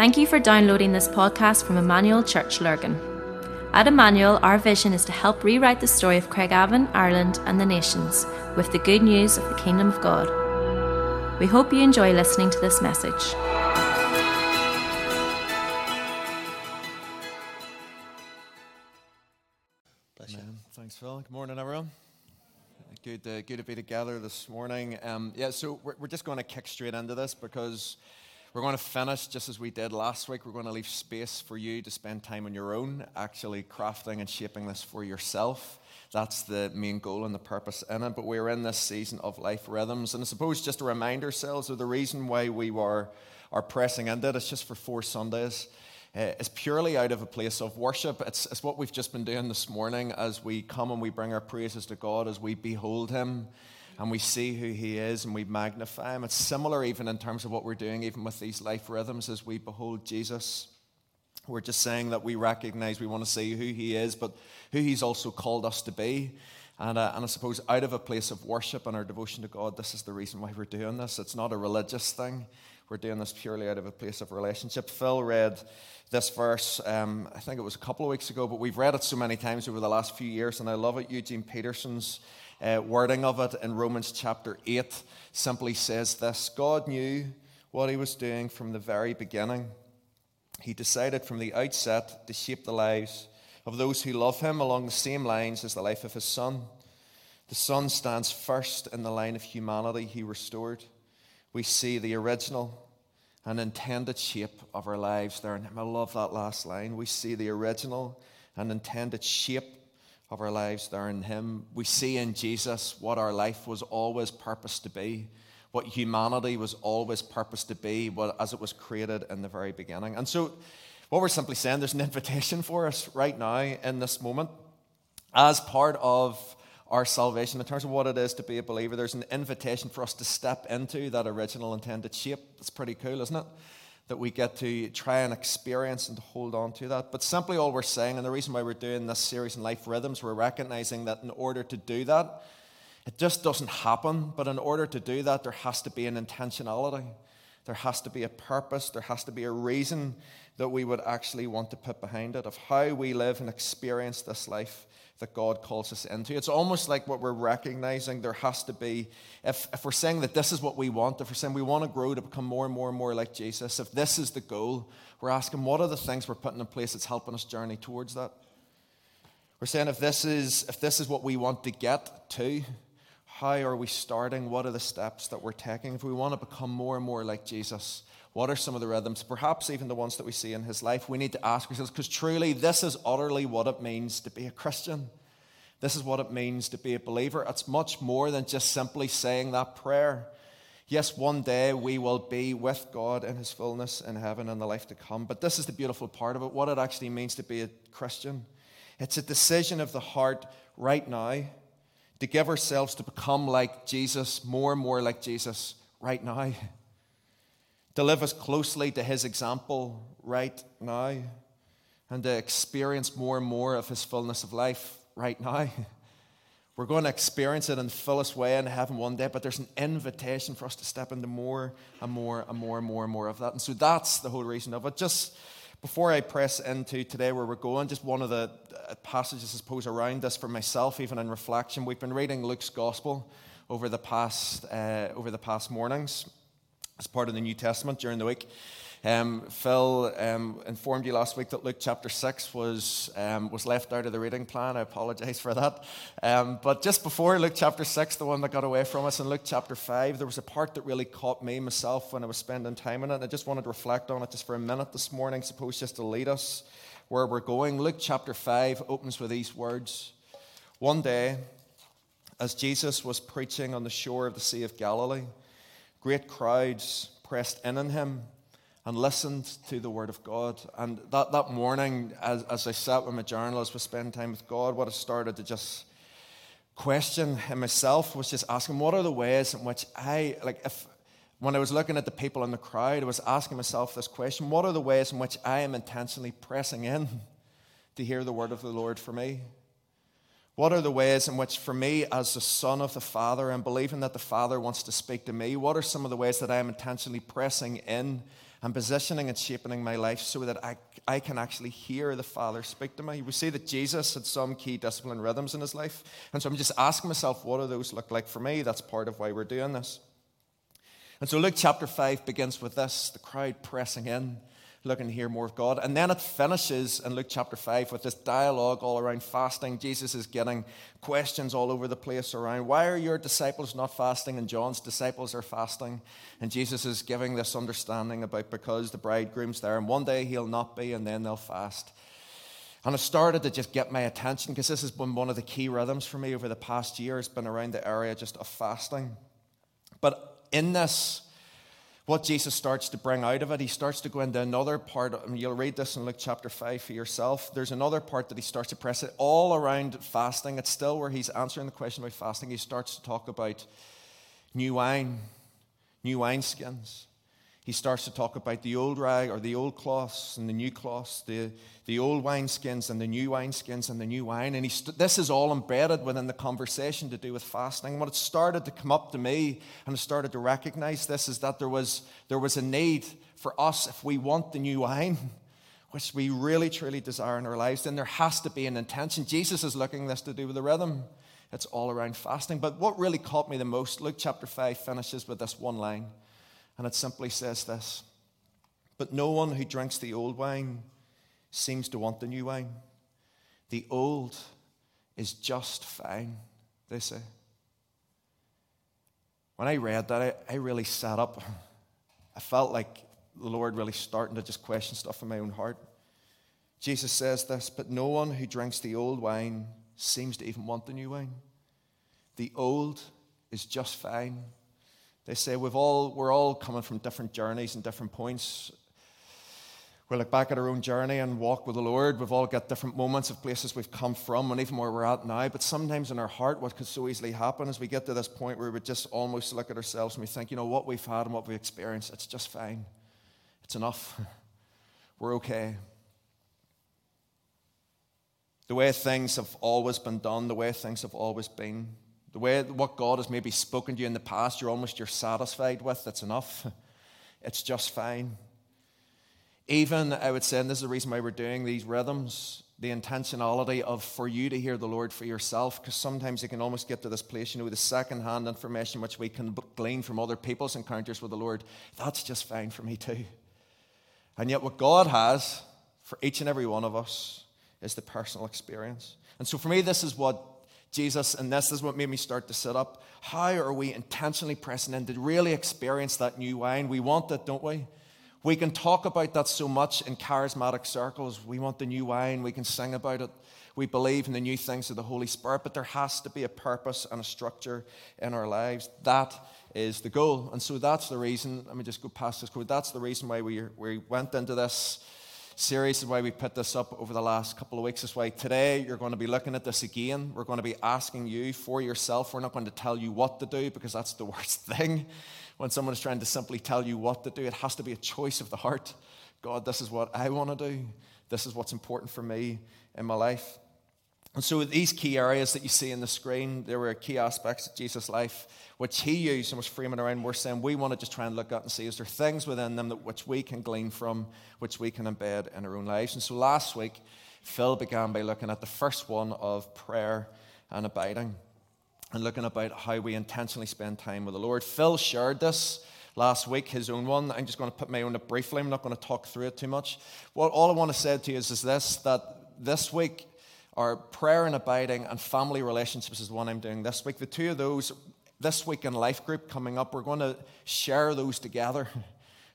Thank you for downloading this podcast from Emmanuel Church Lurgan. At Emmanuel, our vision is to help rewrite the story of Craigavon, Ireland, and the nations with the good news of the Kingdom of God. We hope you enjoy listening to this message. Bless you. Thanks, Phil. Good morning, everyone. Good, uh, good to be together this morning. Um, yeah, so we're, we're just going to kick straight into this because we're going to finish just as we did last week. We're going to leave space for you to spend time on your own, actually crafting and shaping this for yourself. That's the main goal and the purpose in it. But we're in this season of life rhythms. And I suppose just to remind ourselves of the reason why we were, are pressing into it, it's just for four Sundays. Uh, it's purely out of a place of worship. It's, it's what we've just been doing this morning as we come and we bring our praises to God, as we behold Him and we see who He is and we magnify Him. It's similar even in terms of what we're doing, even with these life rhythms as we behold Jesus. We're just saying that we recognize we want to see who He is, but who He's also called us to be. And, uh, and I suppose out of a place of worship and our devotion to God, this is the reason why we're doing this. It's not a religious thing. We're doing this purely out of a place of relationship. Phil read this verse, um, I think it was a couple of weeks ago, but we've read it so many times over the last few years, and I love it. Eugene Peterson's uh, wording of it in Romans chapter 8 simply says this God knew what he was doing from the very beginning. He decided from the outset to shape the lives of those who love him along the same lines as the life of his son. The son stands first in the line of humanity he restored. We see the original and intended shape of our lives there. And I love that last line. We see the original and intended shape of our lives there in Him. We see in Jesus what our life was always purposed to be, what humanity was always purposed to be, as it was created in the very beginning. And so, what we're simply saying, there's an invitation for us right now in this moment as part of our salvation, in terms of what it is to be a believer, there's an invitation for us to step into that original intended shape. It's pretty cool, isn't it? That we get to try and experience and to hold on to that. But simply all we're saying, and the reason why we're doing this series in Life Rhythms, we're recognizing that in order to do that, it just doesn't happen. But in order to do that, there has to be an intentionality. There has to be a purpose. There has to be a reason that we would actually want to put behind it of how we live and experience this life that God calls us into. It's almost like what we're recognizing there has to be, if, if we're saying that this is what we want, if we're saying we want to grow to become more and more and more like Jesus, if this is the goal, we're asking what are the things we're putting in place that's helping us journey towards that? We're saying if this is, if this is what we want to get to, how are we starting? What are the steps that we're taking? If we want to become more and more like Jesus, what are some of the rhythms, perhaps even the ones that we see in his life? We need to ask ourselves, because truly, this is utterly what it means to be a Christian. This is what it means to be a believer. It's much more than just simply saying that prayer. Yes, one day we will be with God in his fullness in heaven in the life to come. But this is the beautiful part of it what it actually means to be a Christian. It's a decision of the heart right now to give ourselves to become like Jesus, more and more like Jesus right now to live as closely to his example right now, and to experience more and more of his fullness of life right now. We're going to experience it in the fullest way in heaven one day, but there's an invitation for us to step into more and more and more and more and more of that. And so that's the whole reason of it. Just before I press into today where we're going, just one of the uh, passages, I suppose, around this for myself, even in reflection. We've been reading Luke's Gospel over the past, uh, over the past mornings as part of the New Testament during the week. Um, Phil um, informed you last week that Luke chapter 6 was, um, was left out of the reading plan. I apologize for that. Um, but just before Luke chapter 6, the one that got away from us, in Luke chapter 5, there was a part that really caught me myself when I was spending time in it. I just wanted to reflect on it just for a minute this morning, suppose just to lead us where we're going. Luke chapter 5 opens with these words One day, as Jesus was preaching on the shore of the Sea of Galilee, Great crowds pressed in on him and listened to the word of God. And that, that morning, as, as I sat with my journal, as we spent time with God, what I started to just question in myself was just asking, what are the ways in which I, like, if when I was looking at the people in the crowd, I was asking myself this question what are the ways in which I am intentionally pressing in to hear the word of the Lord for me? What are the ways in which, for me, as the son of the Father, and believing that the Father wants to speak to me, what are some of the ways that I am intentionally pressing in and positioning and shaping my life so that I, I can actually hear the Father speak to me. We see that Jesus had some key discipline rhythms in his life. And so I'm just asking myself, what do those look like for me? That's part of why we're doing this. And so Luke chapter 5 begins with this the crowd pressing in looking to hear more of God. And then it finishes in Luke chapter 5 with this dialogue all around fasting. Jesus is getting questions all over the place around why are your disciples not fasting and John's disciples are fasting? And Jesus is giving this understanding about because the bridegroom's there and one day he'll not be and then they'll fast. And it started to just get my attention because this has been one of the key rhythms for me over the past year. It's been around the area just of fasting. But in this, what Jesus starts to bring out of it, he starts to go into another part. Mean, you'll read this in Luke chapter 5 for yourself. There's another part that he starts to press it all around fasting. It's still where he's answering the question about fasting. He starts to talk about new wine, new wineskins he starts to talk about the old rag or the old cloths and the new cloths, the, the old wineskins and the new wineskins and the new wine. And he st- this is all embedded within the conversation to do with fasting. And what it started to come up to me and I started to recognize this is that there was, there was a need for us if we want the new wine. Which we really truly desire in our lives, then there has to be an intention. Jesus is looking this to do with the rhythm. It's all around fasting. But what really caught me the most, Luke chapter 5 finishes with this one line. And it simply says this But no one who drinks the old wine seems to want the new wine. The old is just fine, they say. When I read that, I, I really sat up. I felt like the Lord really starting to just question stuff in my own heart. Jesus says this, but no one who drinks the old wine seems to even want the new wine. The old is just fine. They say we've all, we're all coming from different journeys and different points. We look back at our own journey and walk with the Lord. We've all got different moments of places we've come from and even where we're at now. But sometimes in our heart, what could so easily happen is we get to this point where we just almost look at ourselves and we think, you know, what we've had and what we've experienced, it's just fine. It's enough. We're okay. The way things have always been done, the way things have always been, the way what God has maybe spoken to you in the past, you're almost you're satisfied with. That's enough. It's just fine. Even I would say, and this is the reason why we're doing these rhythms, the intentionality of for you to hear the Lord for yourself, because sometimes you can almost get to this place, you know, the second-hand information which we can glean from other people's encounters with the Lord. That's just fine for me too. And yet, what God has for each and every one of us is the personal experience. And so, for me, this is what Jesus, and this is what made me start to sit up. How are we intentionally pressing in to really experience that new wine? We want it, don't we? We can talk about that so much in charismatic circles. We want the new wine, we can sing about it. We believe in the new things of the Holy Spirit, but there has to be a purpose and a structure in our lives. That is the goal. And so that's the reason, let me just go past this quote. That's the reason why we, we went into this series is why we put this up over the last couple of weeks. Is why today you're going to be looking at this again. We're going to be asking you for yourself. We're not going to tell you what to do because that's the worst thing. When someone is trying to simply tell you what to do, it has to be a choice of the heart. God, this is what I want to do. This is what's important for me in my life. And so, these key areas that you see in the screen, there were key aspects of Jesus' life which he used and was framing around. We're saying we want to just try and look at and see is there things within them that which we can glean from, which we can embed in our own lives. And so, last week, Phil began by looking at the first one of prayer and abiding and looking about how we intentionally spend time with the Lord. Phil shared this last week, his own one. I'm just going to put my own up briefly. I'm not going to talk through it too much. What all I want to say to you is, is this that this week our prayer and abiding and family relationships is the one I'm doing this week. The two of those, this week in life group coming up, we're going to share those together.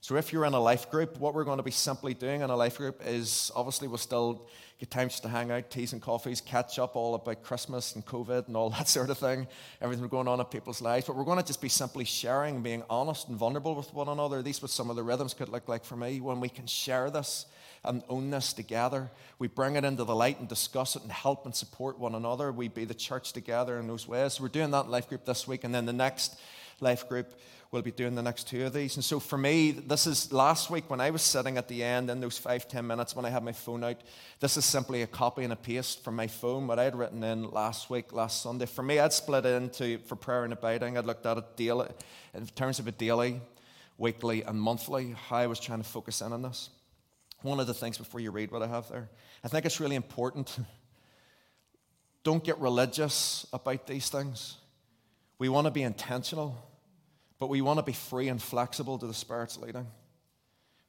So if you're in a life group, what we're going to be simply doing in a life group is obviously we'll still get times to hang out, teas and coffees, catch up all about Christmas and COVID and all that sort of thing, everything going on in people's lives. But we're going to just be simply sharing, being honest and vulnerable with one another. These what some of the rhythms could look like for me when we can share this and own this together. We bring it into the light and discuss it and help and support one another. We be the church together in those ways. We're doing that life group this week, and then the next life group we'll be doing the next two of these. And so for me, this is last week when I was sitting at the end in those five, ten minutes when I had my phone out. This is simply a copy and a paste from my phone, what I had written in last week, last Sunday. For me, I'd split it into, for prayer and abiding, I'd looked at it daily, in terms of a daily weekly, and monthly, how I was trying to focus in on this. One of the things before you read what I have there, I think it's really important. Don't get religious about these things. We want to be intentional, but we want to be free and flexible to the Spirit's leading.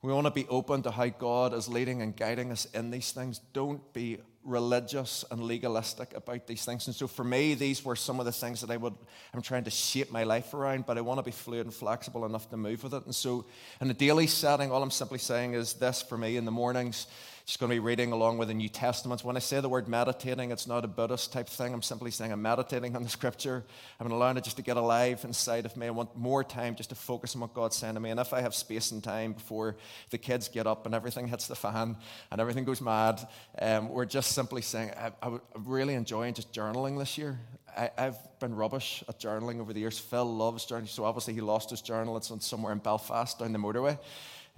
We want to be open to how God is leading and guiding us in these things. Don't be religious and legalistic about these things. And so for me, these were some of the things that I would I'm trying to shape my life around, but I want to be fluid and flexible enough to move with it. And so in the daily setting, all I'm simply saying is this for me in the mornings just going to be reading along with the New Testament. When I say the word meditating, it's not a Buddhist type thing. I'm simply saying I'm meditating on the scripture. I'm allowing it just to get alive inside of me. I want more time just to focus on what God's saying to me. And if I have space and time before the kids get up and everything hits the fan and everything goes mad, um, we're just simply saying, I, I'm really enjoying just journaling this year. I, have been rubbish at journaling over the years. Phil loves journaling, so obviously he lost his journal. It's on somewhere in Belfast down the motorway.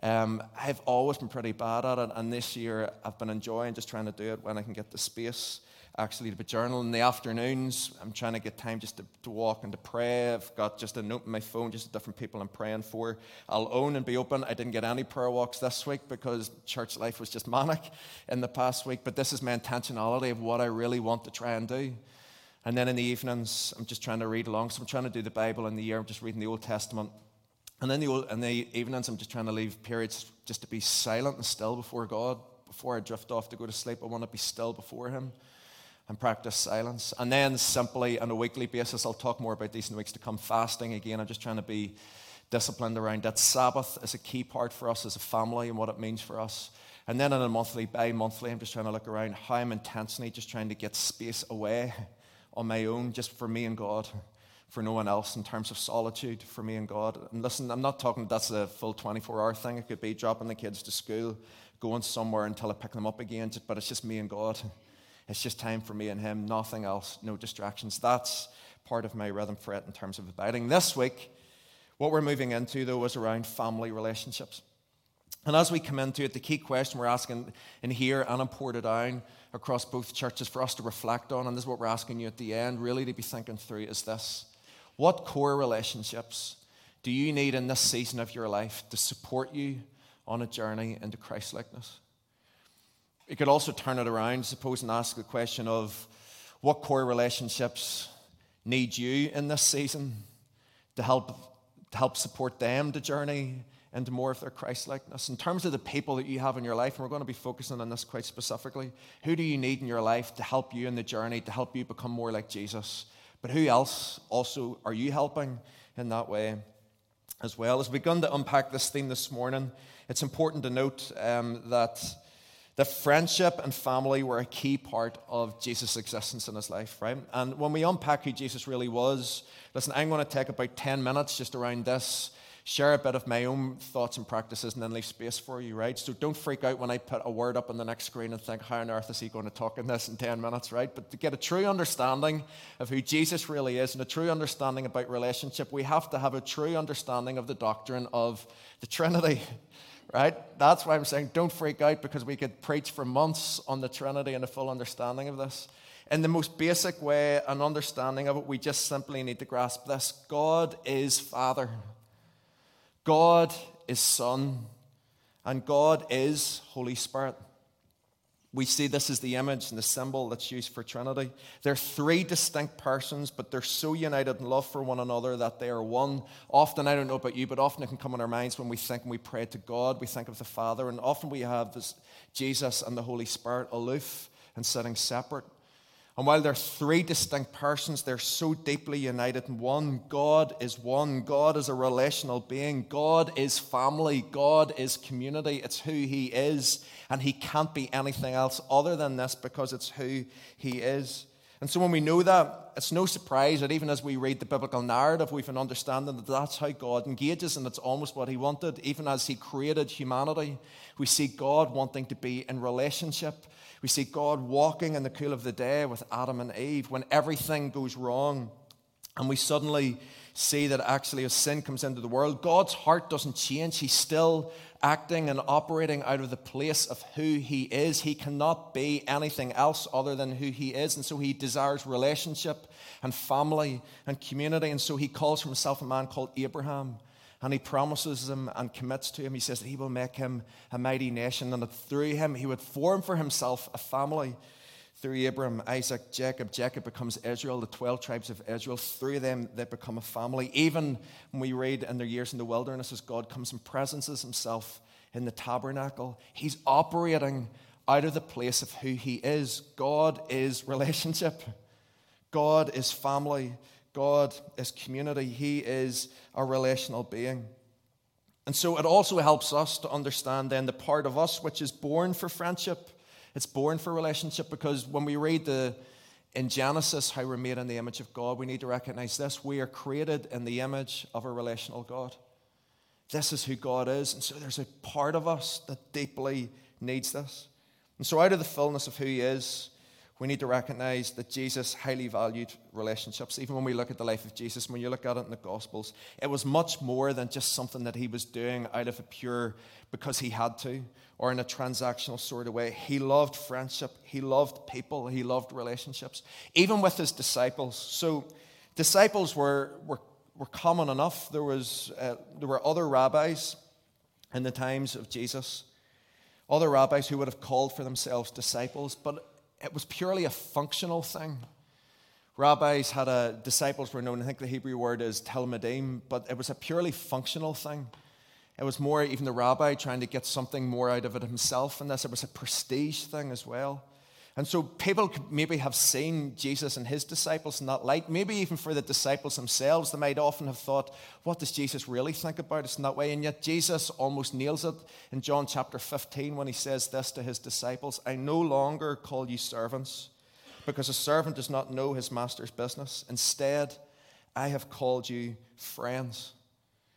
Um, I've always been pretty bad at it, and this year I've been enjoying just trying to do it when I can get the space actually to be journaling in the afternoons. I'm trying to get time just to, to walk and to pray. I've got just a note in my phone, just different people I'm praying for. I'll own and be open. I didn't get any prayer walks this week because church life was just manic in the past week, but this is my intentionality of what I really want to try and do. And then in the evenings, I'm just trying to read along. So I'm trying to do the Bible in the year. I'm just reading the Old Testament and then the, in the evenings, I'm just trying to leave periods just to be silent and still before God. Before I drift off to go to sleep, I want to be still before Him and practice silence. And then simply on a weekly basis, I'll talk more about these in the weeks to come. Fasting again, I'm just trying to be disciplined around that. Sabbath is a key part for us as a family and what it means for us. And then on a monthly, bi monthly, I'm just trying to look around how I'm intentionally just trying to get space away on my own, just for me and God for no one else in terms of solitude for me and God. And listen, I'm not talking that's a full 24 hour thing. It could be dropping the kids to school, going somewhere until I pick them up again, but it's just me and God. It's just time for me and Him, nothing else, no distractions. That's part of my rhythm for it in terms of abiding. This week, what we're moving into, though, is around family relationships. And as we come into it, the key question we're asking in here and in Portadown across both churches for us to reflect on, and this is what we're asking you at the end, really to be thinking through, is this what core relationships do you need in this season of your life to support you on a journey into Christlikeness? You could also turn it around, suppose, and ask the question of what core relationships need you in this season to help, to help support them to journey into more of their Christlikeness. In terms of the people that you have in your life, and we're going to be focusing on this quite specifically, who do you need in your life to help you in the journey, to help you become more like Jesus? But who else also are you helping in that way as well? As we begun to unpack this theme this morning, it's important to note um, that the friendship and family were a key part of Jesus' existence in his life, right? And when we unpack who Jesus really was, listen, I'm going to take about 10 minutes just around this share a bit of my own thoughts and practices and then leave space for you, right? So don't freak out when I put a word up on the next screen and think, how on earth is he going to talk in this in 10 minutes, right? But to get a true understanding of who Jesus really is and a true understanding about relationship, we have to have a true understanding of the doctrine of the Trinity. Right? That's why I'm saying don't freak out because we could preach for months on the Trinity and a full understanding of this. In the most basic way, an understanding of it, we just simply need to grasp this God is Father. God is Son, and God is Holy Spirit. We see this as the image and the symbol that's used for Trinity. They're three distinct persons, but they're so united in love for one another that they are one. Often, I don't know about you, but often it can come in our minds when we think and we pray to God, we think of the Father, and often we have this Jesus and the Holy Spirit aloof and sitting separate. And while they're three distinct persons, they're so deeply united in one. God is one. God is a relational being. God is family. God is community. It's who He is. And He can't be anything else other than this because it's who He is. And so when we know that, it's no surprise that even as we read the biblical narrative, we've an understanding that that's how God engages, and it's almost what He wanted. Even as He created humanity, we see God wanting to be in relationship we see God walking in the cool of the day with Adam and Eve when everything goes wrong. And we suddenly see that actually, as sin comes into the world, God's heart doesn't change. He's still acting and operating out of the place of who He is. He cannot be anything else other than who He is. And so He desires relationship and family and community. And so He calls for Himself a man called Abraham. And he promises him and commits to him. He says that he will make him a mighty nation and that through him he would form for himself a family. Through Abram, Isaac, Jacob, Jacob becomes Israel, the 12 tribes of Israel. Through them, they become a family. Even when we read in their years in the wilderness, as God comes and presences himself in the tabernacle, he's operating out of the place of who he is. God is relationship, God is family. God is community. He is a relational being. And so it also helps us to understand then the part of us which is born for friendship. It's born for relationship because when we read the in Genesis how we're made in the image of God, we need to recognize this. We are created in the image of a relational God. This is who God is. And so there's a part of us that deeply needs this. And so out of the fullness of who He is, we need to recognize that Jesus highly valued relationships. Even when we look at the life of Jesus, when you look at it in the Gospels, it was much more than just something that he was doing out of a pure because he had to or in a transactional sort of way. He loved friendship, he loved people, he loved relationships, even with his disciples. So, disciples were, were, were common enough. There, was, uh, there were other rabbis in the times of Jesus, other rabbis who would have called for themselves disciples, but it was purely a functional thing. Rabbis had a, disciples were known, I think the Hebrew word is talmidim, but it was a purely functional thing. It was more even the rabbi trying to get something more out of it himself and this. It was a prestige thing as well. And so people maybe have seen Jesus and his disciples in that light. Maybe even for the disciples themselves, they might often have thought, what does Jesus really think about us in that way? And yet Jesus almost nails it in John chapter 15 when he says this to his disciples I no longer call you servants, because a servant does not know his master's business. Instead, I have called you friends.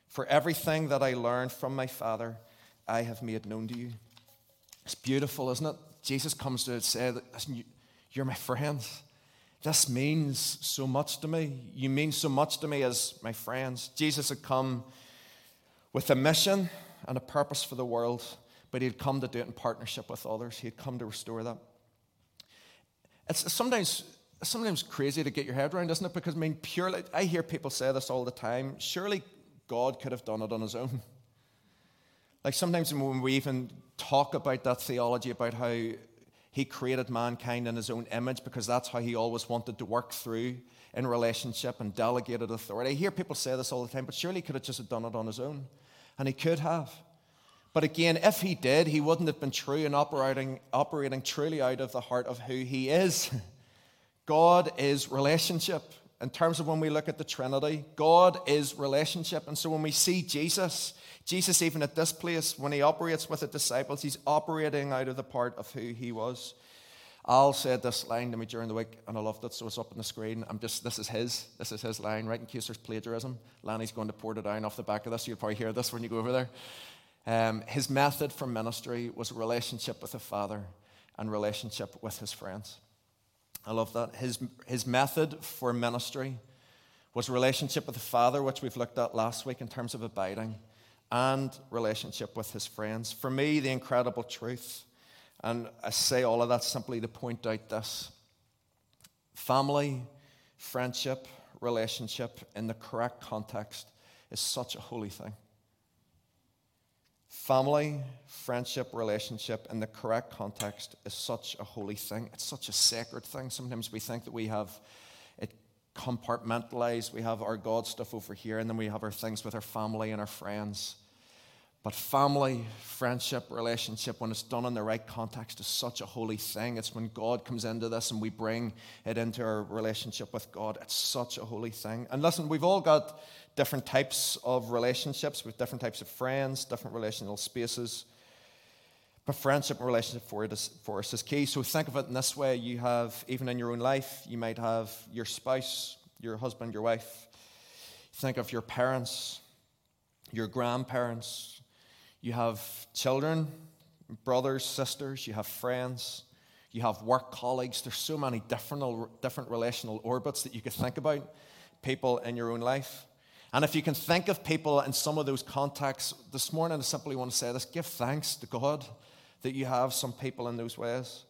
For everything that I learned from my Father, I have made known to you. It's beautiful, isn't it? Jesus comes to say, Listen, you're my friends. This means so much to me. You mean so much to me as my friends. Jesus had come with a mission and a purpose for the world, but he had come to do it in partnership with others. He had come to restore that. It's sometimes, sometimes crazy to get your head around, isn't it? Because I mean, purely, I hear people say this all the time. Surely God could have done it on his own. Like sometimes when we even talk about that theology about how he created mankind in his own image because that's how he always wanted to work through in relationship and delegated authority. I hear people say this all the time, but surely he could have just done it on his own. And he could have. But again, if he did, he wouldn't have been true and operating, operating truly out of the heart of who he is. God is relationship in terms of when we look at the Trinity, God is relationship. And so when we see Jesus, Jesus, even at this place, when he operates with the disciples, he's operating out of the part of who he was. Al said this line to me during the week, and I loved it, so it's up on the screen. I'm just, this is his, this is his line, right in case there's plagiarism. Lanny's going to Portadown off the back of this. You'll probably hear this when you go over there. Um, his method for ministry was relationship with the Father and relationship with his friends. I love that. His, his method for ministry was relationship with the Father, which we've looked at last week in terms of abiding, and relationship with his friends. For me, the incredible truth, and I say all of that simply to point out this family, friendship, relationship in the correct context is such a holy thing. Family, friendship, relationship in the correct context is such a holy thing. It's such a sacred thing. Sometimes we think that we have it compartmentalized. We have our God stuff over here, and then we have our things with our family and our friends. But family, friendship, relationship, when it's done in the right context, is such a holy thing. It's when God comes into this and we bring it into our relationship with God. It's such a holy thing. And listen, we've all got different types of relationships with different types of friends, different relational spaces. But friendship and relationship for, it is, for us is key. So think of it in this way you have, even in your own life, you might have your spouse, your husband, your wife. Think of your parents, your grandparents. You have children, brothers, sisters, you have friends, you have work colleagues. There's so many different, different relational orbits that you could think about, people in your own life. And if you can think of people in some of those contexts, this morning I simply want to say this give thanks to God that you have some people in those ways.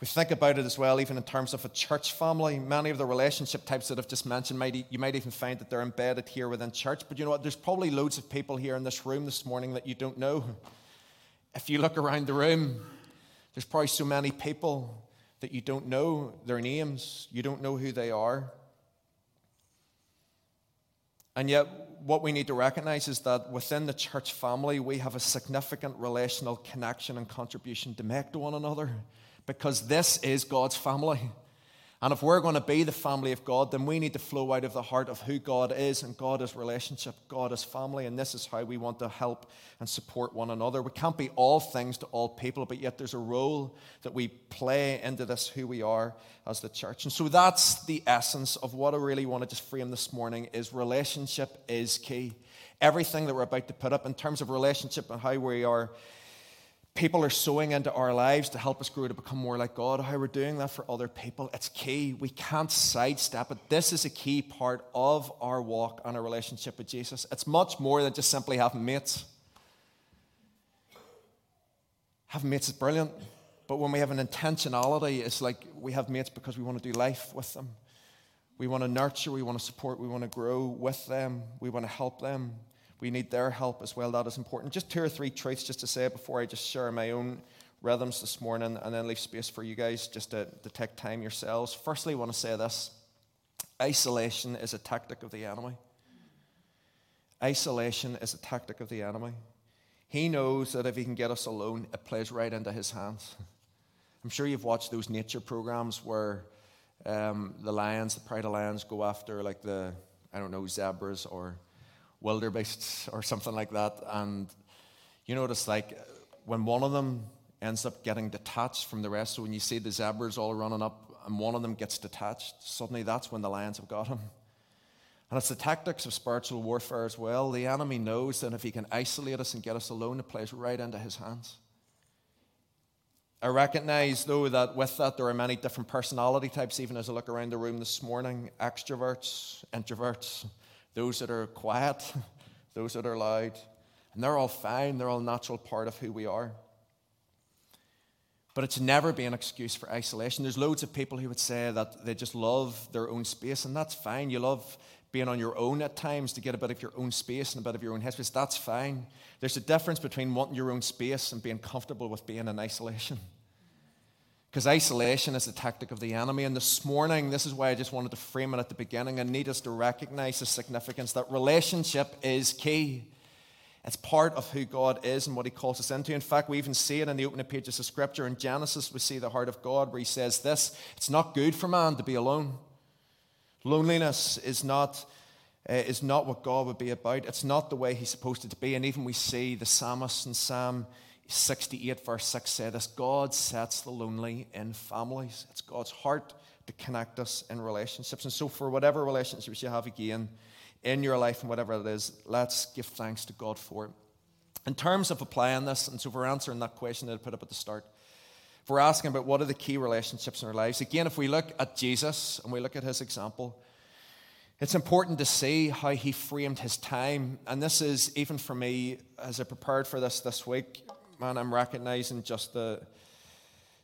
We think about it as well, even in terms of a church family. Many of the relationship types that I've just mentioned, might, you might even find that they're embedded here within church. But you know what? There's probably loads of people here in this room this morning that you don't know. If you look around the room, there's probably so many people that you don't know their names, you don't know who they are. And yet, what we need to recognize is that within the church family, we have a significant relational connection and contribution to make to one another because this is God's family. And if we're going to be the family of God, then we need to flow out of the heart of who God is, and God is relationship, God is family, and this is how we want to help and support one another. We can't be all things to all people, but yet there's a role that we play into this who we are as the church. And so that's the essence of what I really want to just frame this morning is relationship is key. Everything that we're about to put up in terms of relationship and how we are people are sowing into our lives to help us grow to become more like God, how we're doing that for other people, it's key. We can't sidestep it. This is a key part of our walk and our relationship with Jesus. It's much more than just simply having mates. Having mates is brilliant, but when we have an intentionality, it's like we have mates because we want to do life with them. We want to nurture, we want to support, we want to grow with them, we want to help them. We need their help as well. That is important. Just two or three truths just to say before I just share my own rhythms this morning and then leave space for you guys just to, to take time yourselves. Firstly, I want to say this isolation is a tactic of the enemy. Isolation is a tactic of the enemy. He knows that if he can get us alone, it plays right into his hands. I'm sure you've watched those nature programs where um, the lions, the pride of lions, go after like the, I don't know, zebras or wildebeests or something like that. And you notice, like when one of them ends up getting detached from the rest. So when you see the zebras all running up and one of them gets detached, suddenly that's when the lions have got him. And it's the tactics of spiritual warfare as well. The enemy knows that if he can isolate us and get us alone, it plays right into his hands. I recognize, though, that with that there are many different personality types, even as I look around the room this morning extroverts, introverts, those that are quiet, those that are loud. And they're all fine, they're all natural part of who we are. But it's never be an excuse for isolation. There's loads of people who would say that they just love their own space, and that's fine. You love being on your own at times to get a bit of your own space and a bit of your own headspace. That's fine. There's a difference between wanting your own space and being comfortable with being in isolation. Because isolation is a tactic of the enemy. And this morning, this is why I just wanted to frame it at the beginning. I need us to recognize the significance that relationship is key. It's part of who God is and what He calls us into. In fact, we even see it in the opening pages of Scripture. In Genesis, we see the heart of God where He says this It's not good for man to be alone. Loneliness is not, uh, is not what God would be about. It's not the way He's supposed it to be. And even we see the psalmist in Psalm 68, verse 6 said this God sets the lonely in families. It's God's heart to connect us in relationships. And so, for whatever relationships you have again in your life and whatever it is, let's give thanks to God for it. In terms of applying this, and so for answering that question that I put up at the start, if we're asking about what are the key relationships in our lives, again, if we look at Jesus and we look at his example, it's important to see how he framed his time. And this is, even for me, as I prepared for this this week, man, I'm recognizing just the,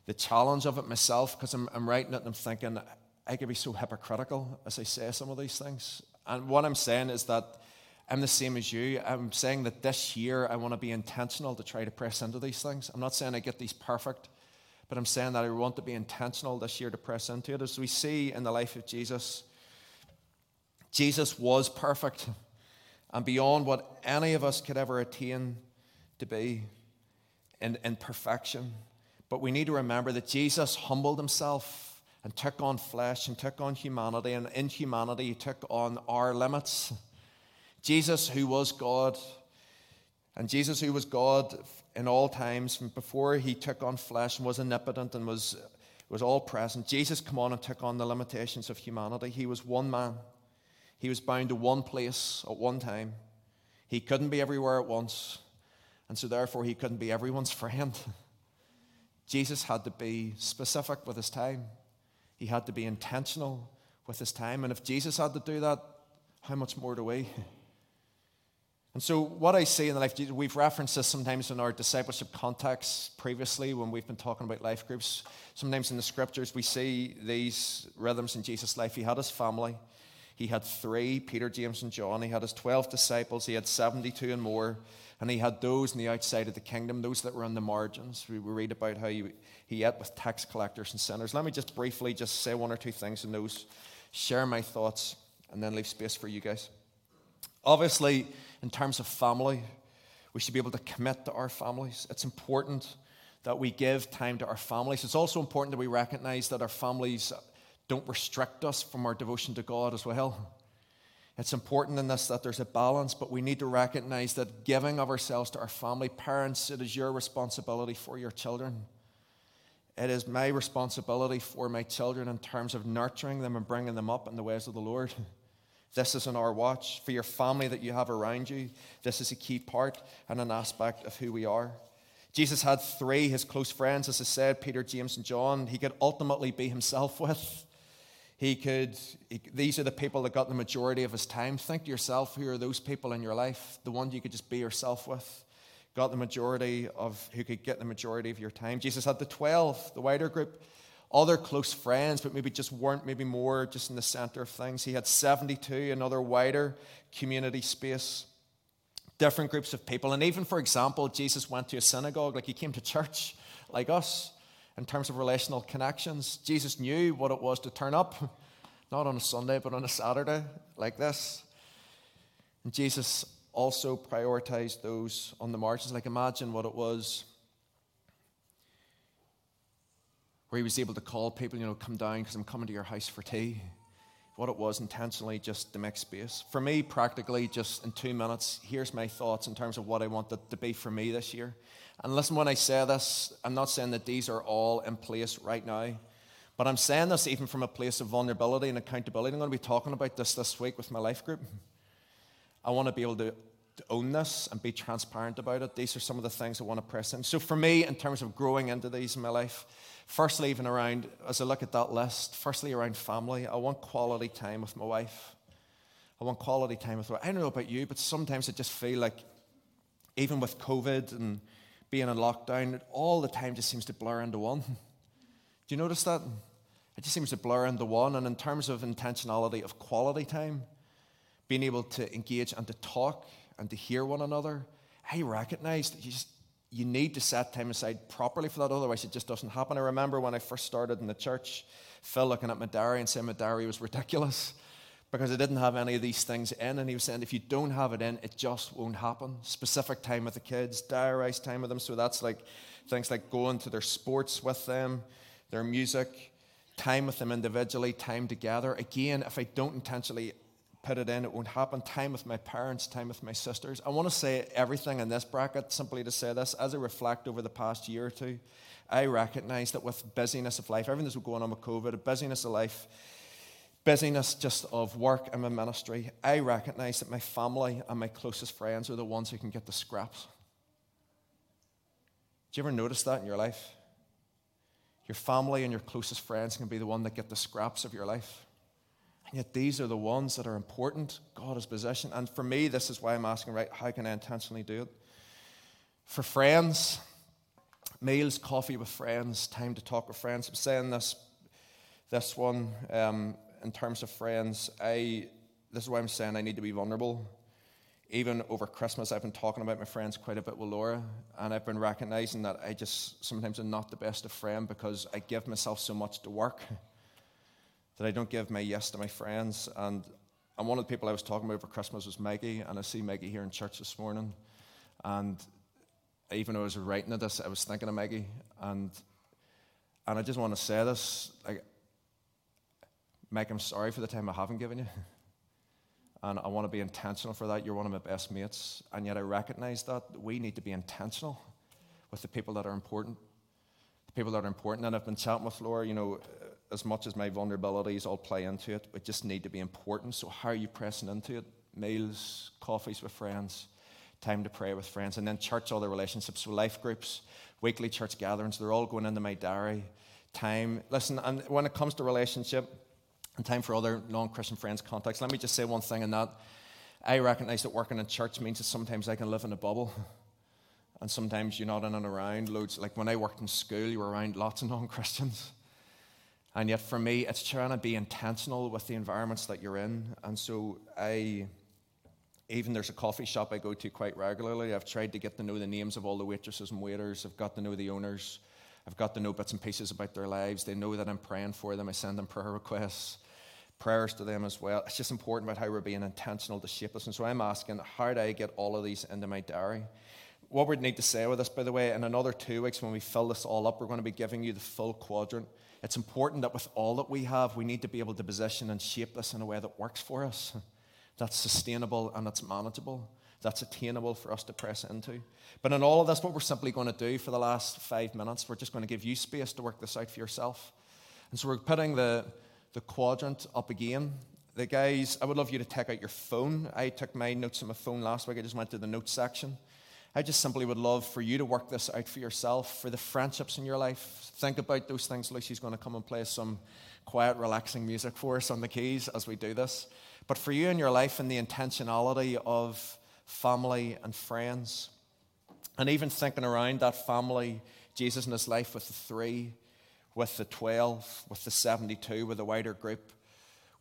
the challenge of it myself because I'm, I'm writing it and I'm thinking I could be so hypocritical as I say some of these things. And what I'm saying is that I'm the same as you. I'm saying that this year I want to be intentional to try to press into these things. I'm not saying I get these perfect, but I'm saying that I want to be intentional this year to press into it. As we see in the life of Jesus, Jesus was perfect and beyond what any of us could ever attain to be in, in perfection. But we need to remember that Jesus humbled himself and took on flesh and took on humanity, and in humanity, he took on our limits. Jesus, who was God, and Jesus, who was God in all times, before he took on flesh and was omnipotent and was, was all present, Jesus come on and took on the limitations of humanity. He was one man. He was bound to one place at one time. He couldn't be everywhere at once. And so, therefore, he couldn't be everyone's friend. Jesus had to be specific with his time, he had to be intentional with his time. And if Jesus had to do that, how much more do we? And so, what I see in the life, we've referenced this sometimes in our discipleship context previously when we've been talking about life groups. Sometimes in the scriptures, we see these rhythms in Jesus' life. He had his family, he had three Peter, James, and John. He had his 12 disciples, he had 72 and more. And he had those on the outside of the kingdom, those that were on the margins. We, read about how he, he ate with tax collectors and sinners. Let me just briefly just say one or two things in those, share my thoughts, and then leave space for you guys. Obviously, in terms of family, we should be able to commit to our families. It's important that we give time to our families. It's also important that we recognize that our families don't restrict us from our devotion to God as well. It's important in this that there's a balance, but we need to recognize that giving of ourselves to our family, parents, it is your responsibility for your children. It is my responsibility for my children in terms of nurturing them and bringing them up in the ways of the Lord. This is in our watch. For your family that you have around you, this is a key part and an aspect of who we are. Jesus had three, his close friends, as I said, Peter, James, and John, he could ultimately be himself with. He could, he, these are the people that got the majority of his time. Think to yourself, who are those people in your life? The ones you could just be yourself with. Got the majority of, who could get the majority of your time. Jesus had the 12, the wider group, other close friends, but maybe just weren't maybe more just in the center of things. He had 72, another wider community space, different groups of people. And even, for example, Jesus went to a synagogue, like he came to church like us in terms of relational connections. Jesus knew what it was to turn up, not on a Sunday, but on a Saturday like this. And Jesus also prioritized those on the margins. Like, imagine what it was where he was able to call people, you know, come down because I'm coming to your house for tea. What it was intentionally just to make space. For me, practically, just in two minutes, here's my thoughts in terms of what I want that to be for me this year. And listen, when I say this, I'm not saying that these are all in place right now, but I'm saying this even from a place of vulnerability and accountability. I'm going to be talking about this this week with my life group. I want to be able to, to own this and be transparent about it. These are some of the things I want to press in. So, for me, in terms of growing into these in my life, firstly, even around, as I look at that list, firstly, around family, I want quality time with my wife. I want quality time with her. I don't know about you, but sometimes I just feel like, even with COVID and being in lockdown, all the time just seems to blur into one. Do you notice that? It just seems to blur into one. And in terms of intentionality of quality time, being able to engage and to talk and to hear one another, I recognize that you just you need to set time aside properly for that, otherwise it just doesn't happen. I remember when I first started in the church, Phil looking at my diary and saying my diary was ridiculous because I didn't have any of these things in. And he was saying, if you don't have it in, it just won't happen. Specific time with the kids, diarized time with them. So that's like things like going to their sports with them, their music, time with them individually, time together. Again, if I don't intentionally put it in, it won't happen. Time with my parents, time with my sisters. I want to say everything in this bracket simply to say this as I reflect over the past year or two. I recognize that with busyness of life, everything that's going on with COVID, a busyness of life, busyness just of work and my ministry, I recognize that my family and my closest friends are the ones who can get the scraps. Do you ever notice that in your life? Your family and your closest friends can be the one that get the scraps of your life. And yet these are the ones that are important. God has positioned. And for me, this is why I'm asking, right, how can I intentionally do it? For friends, meals, coffee with friends, time to talk with friends. I'm saying this, this one um, in terms of friends, I this is why I'm saying I need to be vulnerable. Even over Christmas, I've been talking about my friends quite a bit with Laura, and I've been recognizing that I just sometimes am not the best of friend because I give myself so much to work that I don't give my yes to my friends. And, and one of the people I was talking about over Christmas was Maggie, and I see Maggie here in church this morning. And even though I was writing this, I was thinking of Maggie, and and I just want to say this: like Mike, I'm sorry for the time I haven't given you. And I want to be intentional for that. You're one of my best mates. And yet I recognize that we need to be intentional with the people that are important. The people that are important. And I've been chatting with Laura, you know, as much as my vulnerabilities all play into it, we just need to be important. So how are you pressing into it? Meals, coffees with friends, time to pray with friends, and then church, all the relationships, so life groups, weekly church gatherings, they're all going into my diary. Time. Listen, and when it comes to relationship, and time for other non Christian friends contacts. Let me just say one thing in that. I recognize that working in church means that sometimes I can live in a bubble. And sometimes you're not in and around loads. Like when I worked in school, you were around lots of non Christians. And yet, for me, it's trying to be intentional with the environments that you're in. And so, I, even there's a coffee shop I go to quite regularly. I've tried to get to know the names of all the waitresses and waiters. I've got to know the owners. I've got to know bits and pieces about their lives. They know that I'm praying for them. I send them prayer requests, prayers to them as well. It's just important about how we're being intentional to shape us. And so, I'm asking, how do I get all of these into my diary? What we need to say with this, by the way, in another two weeks when we fill this all up, we're going to be giving you the full quadrant it's important that with all that we have, we need to be able to position and shape this in a way that works for us, that's sustainable and that's manageable, that's attainable for us to press into. But in all of this, what we're simply going to do for the last five minutes, we're just going to give you space to work this out for yourself. And so we're putting the, the quadrant up again. The guys, I would love you to take out your phone. I took my notes on my phone last week. I just went to the notes section. I just simply would love for you to work this out for yourself, for the friendships in your life. Think about those things. Lucy's going to come and play some quiet, relaxing music for us on the keys as we do this. But for you in your life and the intentionality of family and friends, and even thinking around that family, Jesus and his life with the three, with the 12, with the 72, with the wider group,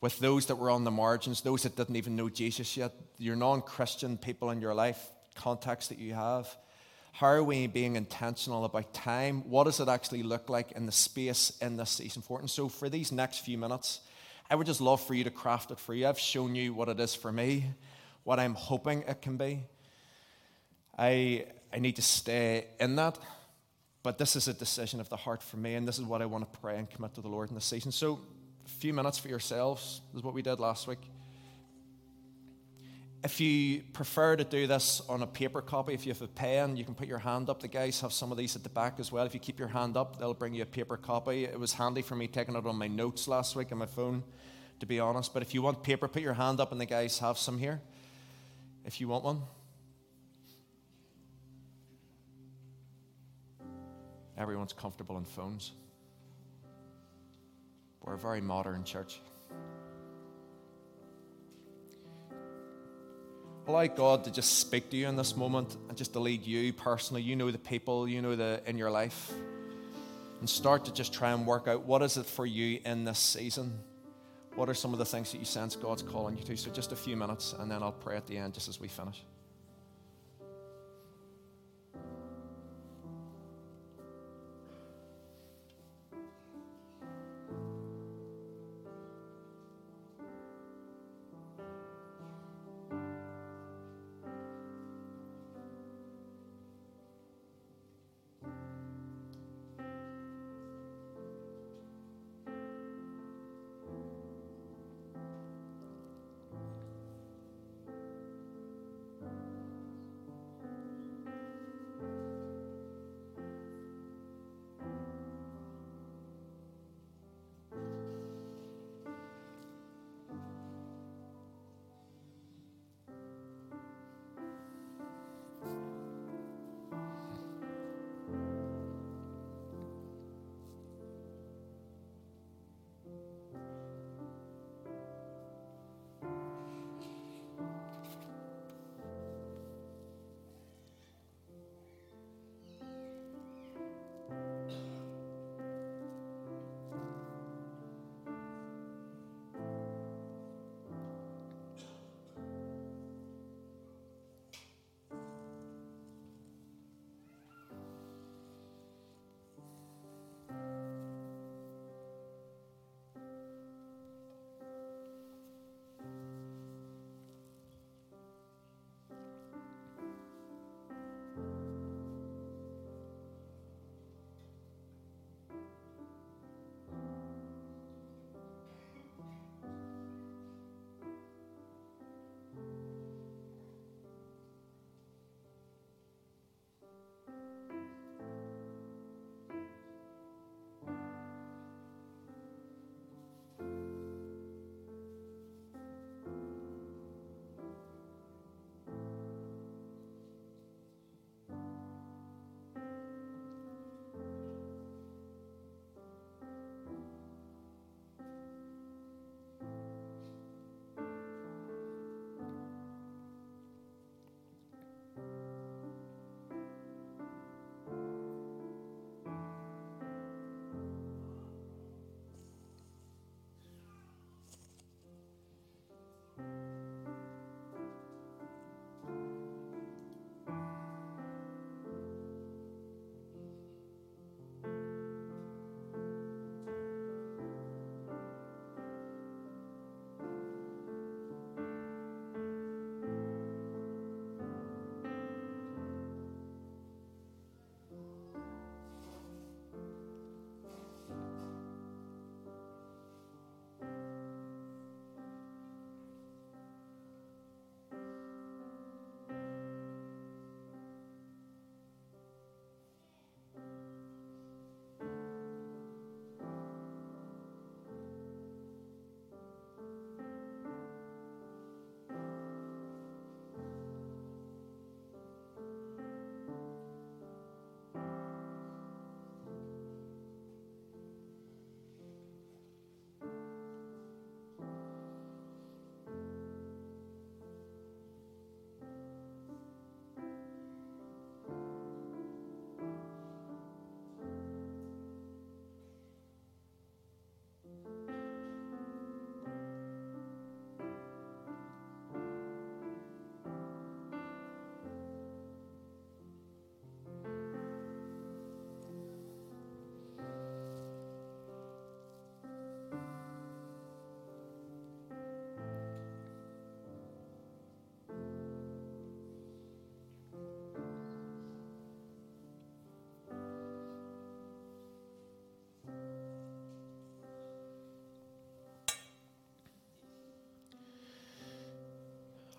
with those that were on the margins, those that didn't even know Jesus yet, your non Christian people in your life, contacts that you have? How are we being intentional about time? What does it actually look like in the space in this season for it? And so, for these next few minutes, I would just love for you to craft it for you. I've shown you what it is for me, what I'm hoping it can be. I, I need to stay in that, but this is a decision of the heart for me, and this is what I want to pray and commit to the Lord in this season. So, a few minutes for yourselves is what we did last week. If you prefer to do this on a paper copy, if you have a pen, you can put your hand up. The guys have some of these at the back as well. If you keep your hand up, they'll bring you a paper copy. It was handy for me taking it on my notes last week on my phone, to be honest. But if you want paper, put your hand up, and the guys have some here. If you want one. Everyone's comfortable in phones. We're a very modern church. allow God to just speak to you in this moment and just to lead you personally. You know the people, you know the in your life. And start to just try and work out what is it for you in this season? What are some of the things that you sense God's calling you to? So just a few minutes and then I'll pray at the end just as we finish.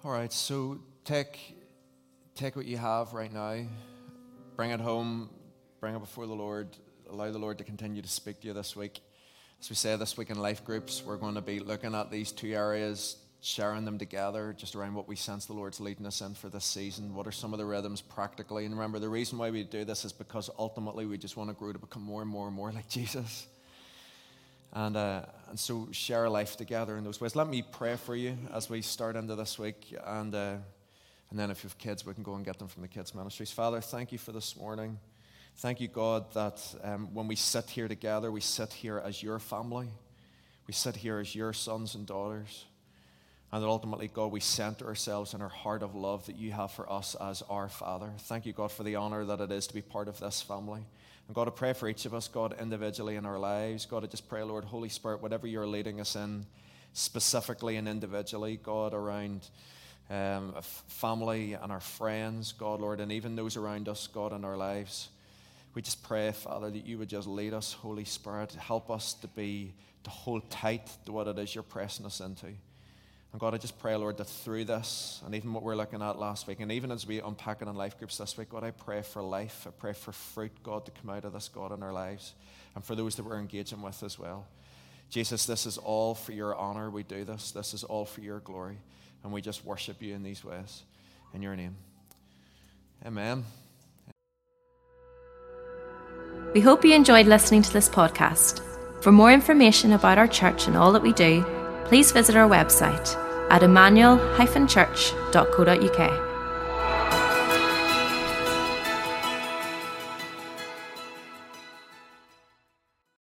All right, so take, take what you have right now, bring it home, bring it before the Lord, allow the Lord to continue to speak to you this week. As we say this week in life groups, we're going to be looking at these two areas, sharing them together, just around what we sense the Lord's leading us in for this season. What are some of the rhythms practically? And remember, the reason why we do this is because ultimately we just want to grow to become more and more and more like Jesus. And, uh, and so share life together in those ways. Let me pray for you as we start into this week. And, uh, and then if you have kids, we can go and get them from the kids' ministries. Father, thank you for this morning. Thank you, God, that um, when we sit here together, we sit here as your family. We sit here as your sons and daughters. And that ultimately, God, we center ourselves in our heart of love that you have for us as our Father. Thank you, God, for the honor that it is to be part of this family. And God, I pray for each of us, God, individually in our lives. God, I just pray, Lord, Holy Spirit, whatever you're leading us in, specifically and individually, God, around um, family and our friends, God, Lord, and even those around us, God, in our lives. We just pray, Father, that you would just lead us, Holy Spirit, help us to be, to hold tight to what it is you're pressing us into. And God, I just pray, Lord, that through this, and even what we're looking at last week, and even as we unpack it in life groups this week, God, I pray for life. I pray for fruit, God, to come out of this, God, in our lives, and for those that we're engaging with as well. Jesus, this is all for your honor. We do this. This is all for your glory. And we just worship you in these ways. In your name. Amen. We hope you enjoyed listening to this podcast. For more information about our church and all that we do, please visit our website at emmanuel-church.co.uk.